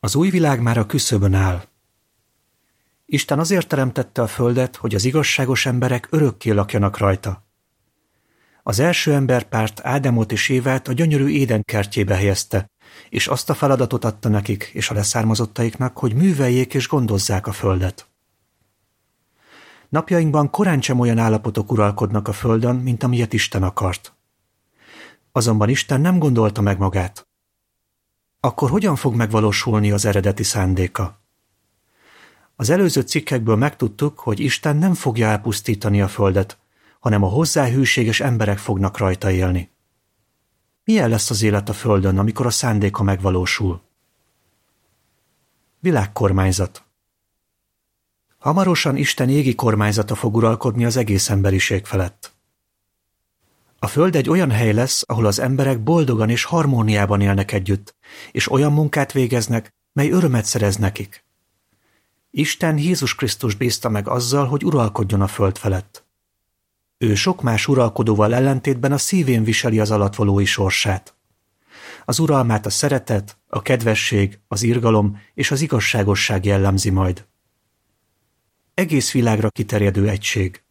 Az új világ már a küszöbön áll. Isten azért teremtette a földet, hogy az igazságos emberek örökké lakjanak rajta. Az első emberpárt Ádámot és Évát a gyönyörű Éden kertjébe helyezte, és azt a feladatot adta nekik és a leszármazottaiknak, hogy műveljék és gondozzák a földet. Napjainkban korán sem olyan állapotok uralkodnak a földön, mint amilyet Isten akart. Azonban Isten nem gondolta meg magát. Akkor hogyan fog megvalósulni az eredeti szándéka? Az előző cikkekből megtudtuk, hogy Isten nem fogja elpusztítani a földet, hanem a hozzá hűséges emberek fognak rajta élni. Milyen lesz az élet a földön, amikor a szándéka megvalósul? Világkormányzat Hamarosan Isten égi kormányzata fog uralkodni az egész emberiség felett. A Föld egy olyan hely lesz, ahol az emberek boldogan és harmóniában élnek együtt, és olyan munkát végeznek, mely örömet szerez nekik. Isten Jézus Krisztus bízta meg azzal, hogy uralkodjon a Föld felett. Ő sok más uralkodóval ellentétben a szívén viseli az alatvalói sorsát. Az uralmát a szeretet, a kedvesség, az irgalom és az igazságosság jellemzi majd. Egész világra kiterjedő egység.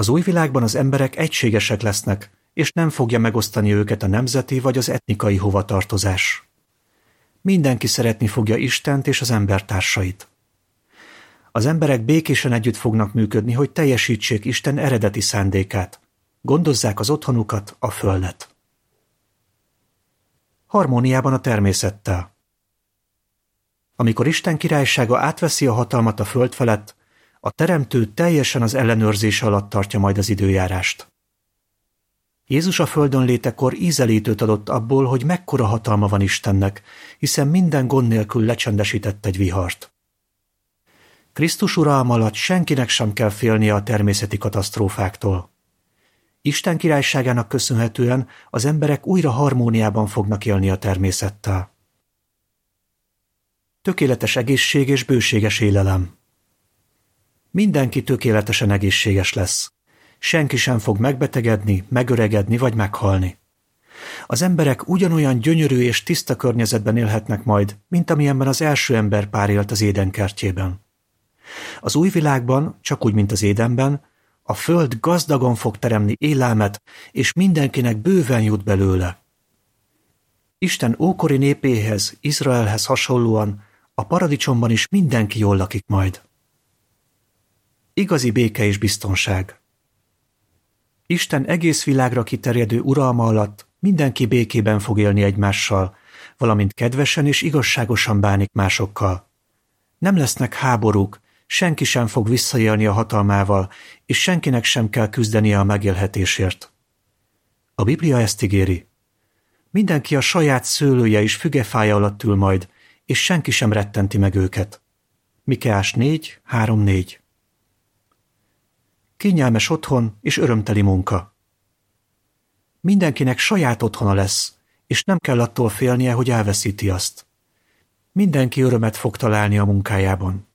Az új világban az emberek egységesek lesznek, és nem fogja megosztani őket a nemzeti vagy az etnikai hovatartozás. Mindenki szeretni fogja Istent és az embertársait. Az emberek békésen együtt fognak működni, hogy teljesítsék Isten eredeti szándékát. Gondozzák az otthonukat, a földet. Harmóniában a természettel. Amikor Isten királysága átveszi a hatalmat a föld felett, a teremtő teljesen az ellenőrzése alatt tartja majd az időjárást. Jézus a földön létekor ízelítőt adott abból, hogy mekkora hatalma van Istennek, hiszen minden gond nélkül lecsendesített egy vihart. Krisztus uralma alatt senkinek sem kell félnie a természeti katasztrófáktól. Isten királyságának köszönhetően az emberek újra harmóniában fognak élni a természettel. Tökéletes egészség és bőséges élelem. Mindenki tökéletesen egészséges lesz. Senki sem fog megbetegedni, megöregedni vagy meghalni. Az emberek ugyanolyan gyönyörű és tiszta környezetben élhetnek majd, mint amilyenben az első ember pár élt az édenkertjében. Az új világban, csak úgy, mint az édenben, a föld gazdagon fog teremni élelmet, és mindenkinek bőven jut belőle. Isten ókori népéhez, Izraelhez hasonlóan a paradicsomban is mindenki jól lakik majd. Igazi béke és biztonság. Isten egész világra kiterjedő uralma alatt mindenki békében fog élni egymással, valamint kedvesen és igazságosan bánik másokkal. Nem lesznek háborúk, senki sem fog visszaélni a hatalmával, és senkinek sem kell küzdenie a megélhetésért. A Biblia ezt ígéri. Mindenki a saját szőlője és fügefája alatt ül majd, és senki sem rettenti meg őket. Mikeás 4, 3, 4 Kényelmes otthon és örömteli munka. Mindenkinek saját otthona lesz, és nem kell attól félnie, hogy elveszíti azt. Mindenki örömet fog találni a munkájában.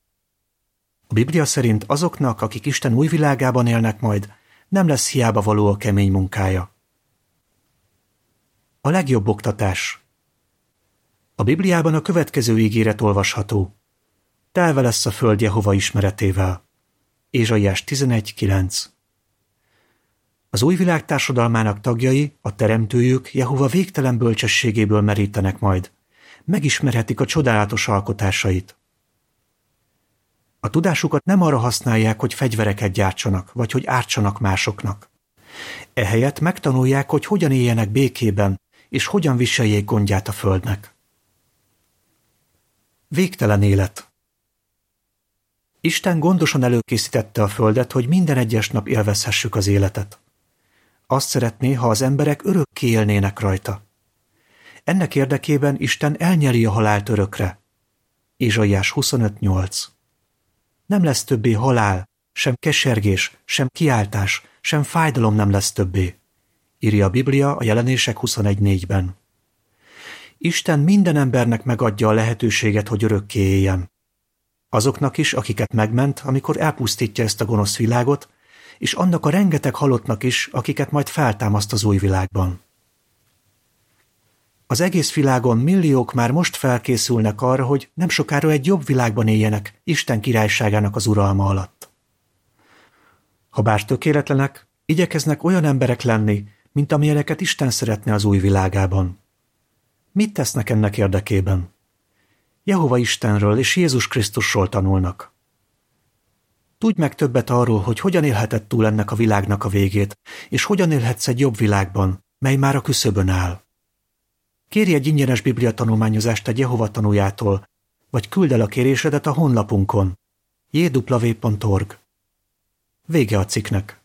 A Biblia szerint azoknak, akik Isten új világában élnek majd, nem lesz hiába való a kemény munkája. A legjobb oktatás A Bibliában a következő ígéret olvasható. Telve lesz a föld Jehova ismeretével. Ézsaiás 11.9 Az új világ társadalmának tagjai, a teremtőjük Jehova végtelen bölcsességéből merítenek majd. Megismerhetik a csodálatos alkotásait. A tudásukat nem arra használják, hogy fegyvereket gyártsanak, vagy hogy ártsanak másoknak. Ehelyett megtanulják, hogy hogyan éljenek békében, és hogyan viseljék gondját a földnek. Végtelen élet Isten gondosan előkészítette a földet, hogy minden egyes nap élvezhessük az életet. Azt szeretné, ha az emberek örökké élnének rajta. Ennek érdekében Isten elnyeli a halált örökre. Ézsaiás 25.8 nem lesz többé halál, sem kesergés, sem kiáltás, sem fájdalom nem lesz többé, írja a Biblia a jelenések 21.4-ben. Isten minden embernek megadja a lehetőséget, hogy örökké éljen. Azoknak is, akiket megment, amikor elpusztítja ezt a gonosz világot, és annak a rengeteg halottnak is, akiket majd feltámaszt az új világban. Az egész világon milliók már most felkészülnek arra, hogy nem sokára egy jobb világban éljenek Isten királyságának az uralma alatt. Ha bár tökéletlenek, igyekeznek olyan emberek lenni, mint amilyeneket Isten szeretne az új világában. Mit tesznek ennek érdekében? Jehova Istenről és Jézus Krisztusról tanulnak. Tudj meg többet arról, hogy hogyan élhetett túl ennek a világnak a végét, és hogyan élhetsz egy jobb világban, mely már a küszöbön áll. Kérj egy ingyenes biblia tanulmányozást egy Jehova tanuljától, vagy küld el a kérésedet a honlapunkon jw.org. Vége a cikknek.